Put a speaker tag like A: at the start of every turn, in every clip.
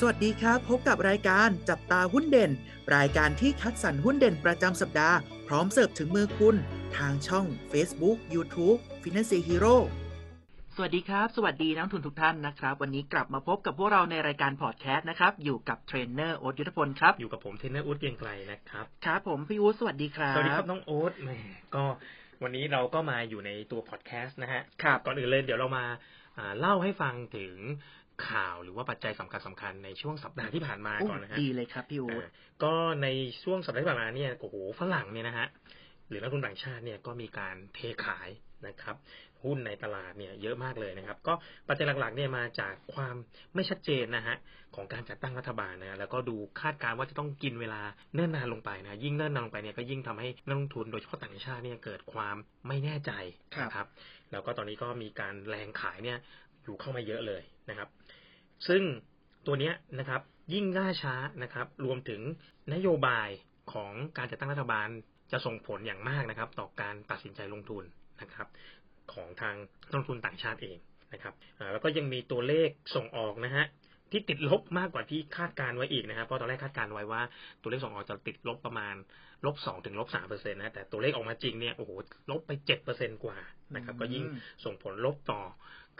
A: สวัสดีครับ พบกับรายการจับตาหุ้นเด่น รายการที่คัดสรรหุ้นเด่นประจำสัปดาห์ พร้อมเสิร์ฟถึงมือคุณ ทางช่อง Facebook YouTube Finansia Hero สวัสดีครับ สวัสดีนักลงทุนทุกท่านนะครับ วันนี้กลับมาพบกับพวกเราในรายการพอดแคสต์นะครับ อยู่กับเทรนเนอร์โอ๊ตยุทธพลครับ
B: อยู่กับผมเทรนเนอร์อุ๊ดเกรียงไกรนะครับ
A: ครับผมพี่อู๊ดสวัสดีครับ
B: สวัสดีครับน้องโอ๊ตแหมก็วันนี้เราก็มาอยู่ในตัวพอดแคสต์นะฮะ
A: ครับ
B: ก่อนอื่นเลยเดี๋ยวเรามาอ่าเล่าให้ฟังถึง ข่าวหรือว่าปัจจัยสำคัญสำคัญในช่วงสัปดาห์ที่ผ่านมา
A: โอ้
B: ก่อนนะฮะ
A: ดีเลยครับพี่อู๊ด
B: อ่าก็ในช่วงสัปดาห์ที่ผ่านมาเนี่ยโอ้โหฝรั่งเนี่ยนะฮะหรือนักทุนต่างชาติเนี่ยก็มีการเทขายนะครับหุ้นในตลาดเนี่ยเยอะมากเลยนะครับ ก็ปัจจัยหลักๆเนี่ยมาจากความไม่ชัดเจนนะฮะของการจัดตั้งรัฐบาลนะแล้วก็ดูคาดการณ์ว่าจะต้องกินเวลาเนิ่นนานลงไปนะยิ่งเนิ่นนานลงไปเนี่ยก็ยิ่งทำให้นักลงทุนโดยเฉพาะต่างชาติเนี่ยเกิดความไม่แน่ใจนะครับแล้วก็ตอนนี้ก็มีการแรงขายเนี่ย อยู่เข้ามาเยอะเลยนะครับ ซึ่งตัวเนี้ยนะครับยิ่งล่าช้านะครับ รวมถึงนโยบายของการจัดตั้งรัฐบาลจะส่งผลอย่างมากนะครับ ต่อการตัดสินใจลงทุนนะครับ ของทางนักลงทุนต่างชาติเองนะครับแล้วก็ยังมีตัวเลขส่งออกนะฮะที่ติดลบมากกว่าที่คาดการไว้อีกนะครับเพราะตอนแรกคาดการไว้ว่าตัวเลขส่งออกจะติดลบประมาณลบสองถึงลบสามเปอร์เซ็นต์นะแต่ตัวเลขออกมาจริงเนี่ยโอ้โหลบไปเจ็ดเปอร์เซ็นกว่านะครับ ก็ยิ่งส่งผลลบต่อ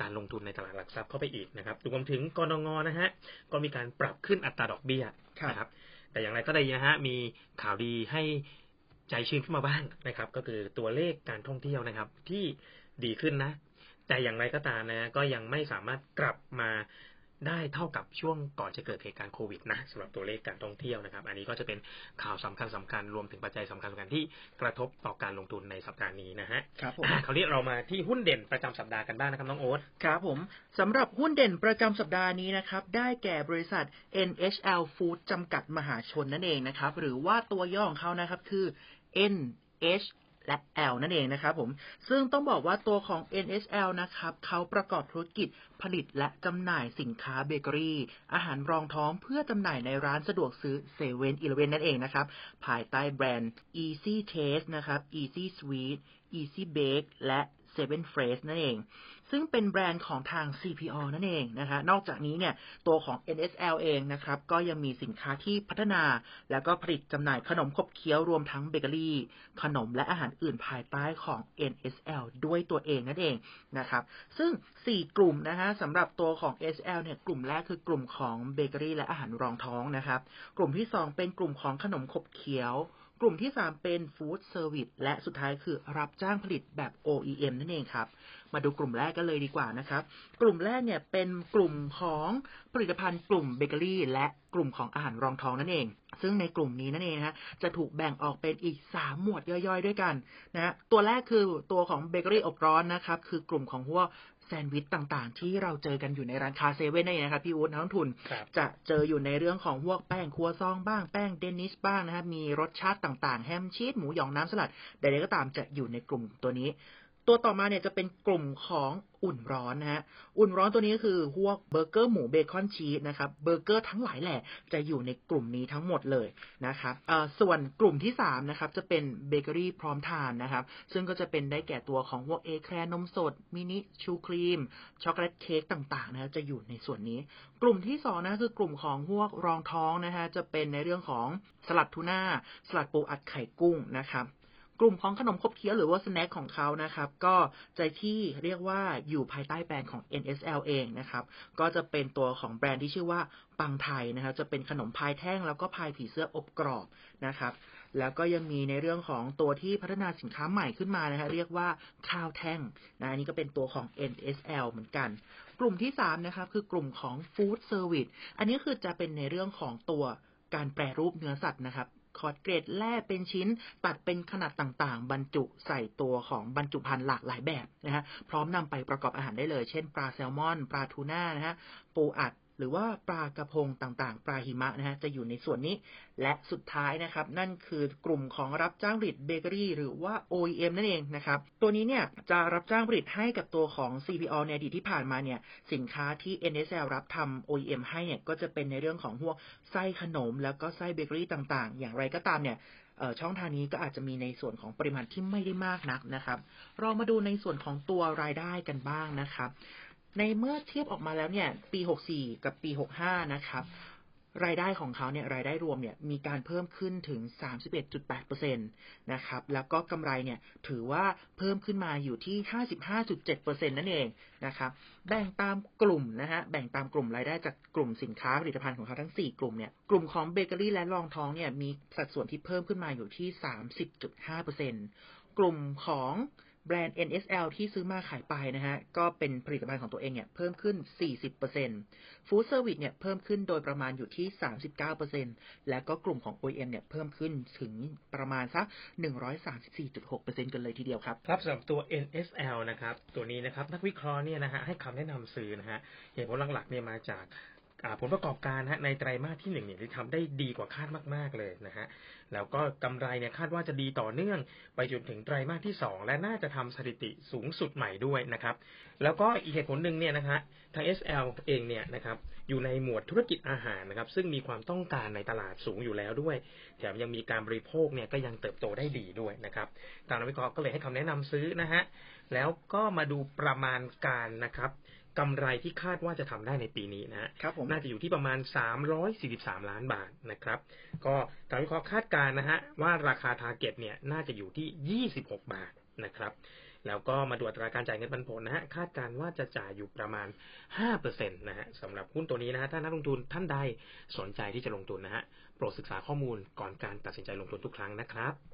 B: การลงทุนในตลาดหลักทรัพย์เข้าไปอีกนะครับรวมถึงกรงงนะฮะก็มีการปรับขึ้นอัตราดอกเบี้ย
A: ครับ
B: นะครับ แต่อย่างไรก็ดีนะฮะมีข่าวดีให้ใจชื้นขึ้นมาบ้างนะครับ ก็คือตัวเลขการท่องเที่ยวนะครับ ที่ดีขึ้นนะ แต่อย่างไรก็ตามนะก็ยังไม่สามารถกลับมา ได้เท่ากับช่วงก่อนจะเกิดเหตุการณ์โควิดนะสำหรับตัวเลขการท่องเที่ยวนะครับ อันนี้ก็จะเป็นข่าวสำคัญสำคัญรวมถึงปัจจัยสำคัญสำคัญที่กระทบต่อการลงทุนในสัปดาห์นี้นะฮะ
A: ครับผม
B: อะคราวนี้เรามาที่หุ้นเด่นประจำสัปดาห์กันบ้างนะครับน้องโอ๊ต
A: ครับผมสำหรับหุ้นเด่นประจำสัปดาห์นี้นะครับได้แก่บริษัท NHL Food จำกัดมหาชนนั่นเองนะครับหรือว่าตัวย่อของเขานะครับคือ NH และ L นั่นเองนะครับผม ซึ่งต้องบอกว่าตัวของ NSL นะครับเขาประกอบธุรกิจผลิตและจำหน่ายสินค้าเบเกอรี่ อาหารรองท้องเพื่อจำหน่ายในร้านสะดวกซื้อเซเว่นอีเลเวนนั่นเองนะครับ ภายใต้แบรนด์ Easy Taste นะครับ Easy Sweet Easy Bake และ Seven Fresh นั่นเอง ซึ่งเป็นแบรนด์ของทาง CPO นั่นเองนะคะนอกจากนี้เนี่ยตัวของ NSL เองนะครับก็ยังมีสินค้าที่พัฒนา แล้วก็ผลิตจำหน่ายขนมขบเคี้ยวรวมทั้งเบเกอรี่ ขนมและอาหารอื่นภายใต้ของ NSL ด้วยตัวเองนั่นเองนะครับซึ่ง 4 กลุ่มนะฮะสำหรับตัวของ NSL เนี่ยกลุ่มแรกคือกลุ่มของเบเกอรี่และอาหารรองท้องนะครับกลุ่มที่ 2 เป็นกลุ่มของขนมขบเคี้ยว กลุ่มที่ 3 เป็น food service และสุดท้ายคือรับจ้างผลิตแบบ OEM นั่นเองครับ มาดูกลุ่มแรกกันเลยดีกว่านะครับ กลุ่มแรกเนี่ยเป็นกลุ่มของผลิตภัณฑ์กลุ่มเบเกอรี่ และกลุ่มของอาหารรองท้องนั่นเอง ซึ่งในกลุ่มนี้นั่นเองนะฮะจะถูกแบ่งออกเป็นอีก 3 หมวดย่อยๆ ด้วยกันนะฮะตัวแรกคือตัวของเบเกอรี่อบร้อนนะครับ คือกลุ่มของพวก แซนด์วิชต่างๆ ที่เราเจอกันอยู่ในร้านค้าเซเว่นนั่นเองนะครับพี่อู๊ดนักลงทุน
B: ครับ
A: จะเจออยู่ในเรื่องของพวกแป้งครัวซองต์บ้างแป้งเดนิชบ้างนะครับมีรสชาติต่างๆ แฮมชีสหมูหยองน้ำสลัดใดๆก็ตามจะอยู่ในกลุ่มตัวนี้ ตัวต่อมาเนี่ยจะเป็นกลุ่มของอุ่นร้อนนะฮะ อุ่นร้อนตัวนี้ก็คือพวกเบอร์เกอร์หมูเบคอนชีสนะครับ เบอร์เกอร์ทั้งหลายแหละจะอยู่ในกลุ่มนี้ทั้งหมดเลยนะครับส่วนกลุ่มที่3นะครับจะเป็นเบเกอรี่พร้อมทานนะครับ ซึ่งก็จะเป็นได้แก่ตัวของพวกเอแคลร์นมสด มินิชูครีม ช็อกโกแลตเค้กต่างๆนะครับจะอยู่ในส่วนนี้ กลุ่มที่2นะคือกลุ่มของพวกรองท้องนะฮะจะเป็นในเรื่องของสลัดทูน่า สลัดปูอัดไข่กุ้งนะครับ กลุ่มของขนมขบเคี้ยวหรือว่า snack ของเขานะครับ ก็จะที่เรียกว่าอยู่ภายใต้แบรนด์ของ NSL เองนะครับ ก็จะเป็นตัวของแบรนด์ที่ชื่อว่าปังไทยนะครับ จะเป็นขนมพายแท่งแล้วก็พายผีเสื้ออบกรอบนะครับ แล้วก็ยังมีในเรื่องของตัวที่พัฒนาสินค้าใหม่ขึ้นมานะฮะเรียกว่าข้าวแท่งนะอันนี้ก็เป็นตัวของ NSL เหมือนกัน กลุ่มที่3นะครับคือกลุ่มของ Food Service อันนี้คือจะเป็นในเรื่องของตัวการแปรรูปเนื้อสัตว์นะครับ คอร์ดเกรดแล่เป็นชิ้น ตัดเป็นขนาดต่างๆ บรรจุใส่ตัวของบรรจุภัณฑ์หลากหลายแบบนะฮะพร้อมนำไปประกอบอาหารได้เลย เช่นปลาแซลมอน ปลาทูน่านะฮะปูอัด หรือว่าปลากระพงต่างๆ ปลาหิมะนะฮะจะอยู่ในส่วนนี้ และสุดท้ายนะครับ นั่นคือกลุ่มของรับจ้างผลิตเบเกอรี่หรือว่า OEM นั่นเองนะครับ ตัวนี้เนี่ยจะรับจ้างผลิตให้กับตัวของ CPO ในอดีตที่ผ่านมาเนี่ยสินค้าที่ NSL รับทำ OEM ให้เนี่ยก็จะเป็นในเรื่องของพวกไส้ขนม แล้วก็ไส้เบเกอรี่ต่างๆ อย่างไรก็ตามเนี่ยช่องทางนี้ก็อาจจะมีในส่วนของปริมาณที่ไม่ได้มากนักนะครับ เรามาดูในส่วนของตัวรายได้กันบ้างนะครับ ในเมื่อเทียบออกมาแล้วเนี่ย ปี 64 กับปี 65 นะครับ รายได้ของเขาเนี่ยรายได้รวมเนี่ยมีการเพิ่มขึ้นถึง 31.8%นะครับ แล้วก็กำไรเนี่ยถือว่าเพิ่มขึ้นมาอยู่ที่ 55.7%นั่นเองนะครับ แบ่งตามกลุ่มนะฮะแบ่งตามกลุ่มรายได้จากกลุ่มสินค้าผลิตภัณฑ์ของเขาทั้ง 4 กลุ่มเนี่ยกลุ่มของเบเกอรี่และรองท้องเนี่ยมีสัดส่วนที่เพิ่มขึ้นมาอยู่ที่ 30.5%กลุ่มของ แบรนด์ NSL ที่ซื้อมาขายไปนะฮะ ก็เป็นผลิตภัณฑ์ของตัวเองเนี่ยเพิ่มขึ้น 40%ฟู้ดเซอร์วิสเนี่ยเพิ่มขึ้นโดยประมาณอยู่ที่ 39%และก็กลุ่มของ OEM เนี่ยเพิ่มขึ้นถึงประมาณสัก 134.6%กันเลยทีเดียวครับ
B: ครับสำหรับตัว NSL นะครับ ตัวนี้นะครับนักวิเคราะห์เนี่ยนะฮะให้คำแนะนำซื้อนะฮะเหตุผลหลักๆเนี่ยมาจาก ผลประกอบการฮะในไตรมาสที่หนึ่งเนี่ยที่ทำได้ดีกว่าคาดมาก ๆเลยนะฮะแล้วก็กำไรเนี่ยคาดว่าจะดีต่อเนื่องไปจนถึงไตรมาสที่ 2 และน่าจะทำสถิติสูงสุดใหม่ด้วยนะครับแล้วก็อีกเหตุผลหนึ่งเนี่ยนะฮะทาง SL เองเนี่ยนะครับอยู่ในหมวดธุรกิจอาหารนะครับซึ่งมีความต้องการในตลาดสูงอยู่แล้วด้วย แถมยังมีการบริโภคเนี่ยก็ยังเติบโตได้ดีด้วยนะครับทางนักวิเคราะห์ก็เลยให้คำแนะนำซื้อนะฮะแล้วก็มาดูประมาณการนะครับ กำไรที่คาดว่าจะทำได้ในปีนี้นะฮะ
A: ครับผม
B: น่าจะอยู่ที่ประมาณ 343 ล้านบาทนะครับ ก็ทางวิเคราะห์คาดการณ์นะฮะว่าราคา target เนี่ยน่าจะอยู่ที่ 26 บาทนะครับ แล้วก็มาดูอัตราการจ่ายเงินปันผลนะฮะคาดการณ์ว่าจะจ่ายอยู่ประมาณ 5%นะฮะสำหรับหุ้นตัวนี้นะฮะถ้านักลงทุนท่านใดสนใจที่จะลงทุนนะฮะโปรดศึกษาข้อมูลก่อนการตัดสินใจลงทุนทุกครั้งนะครับ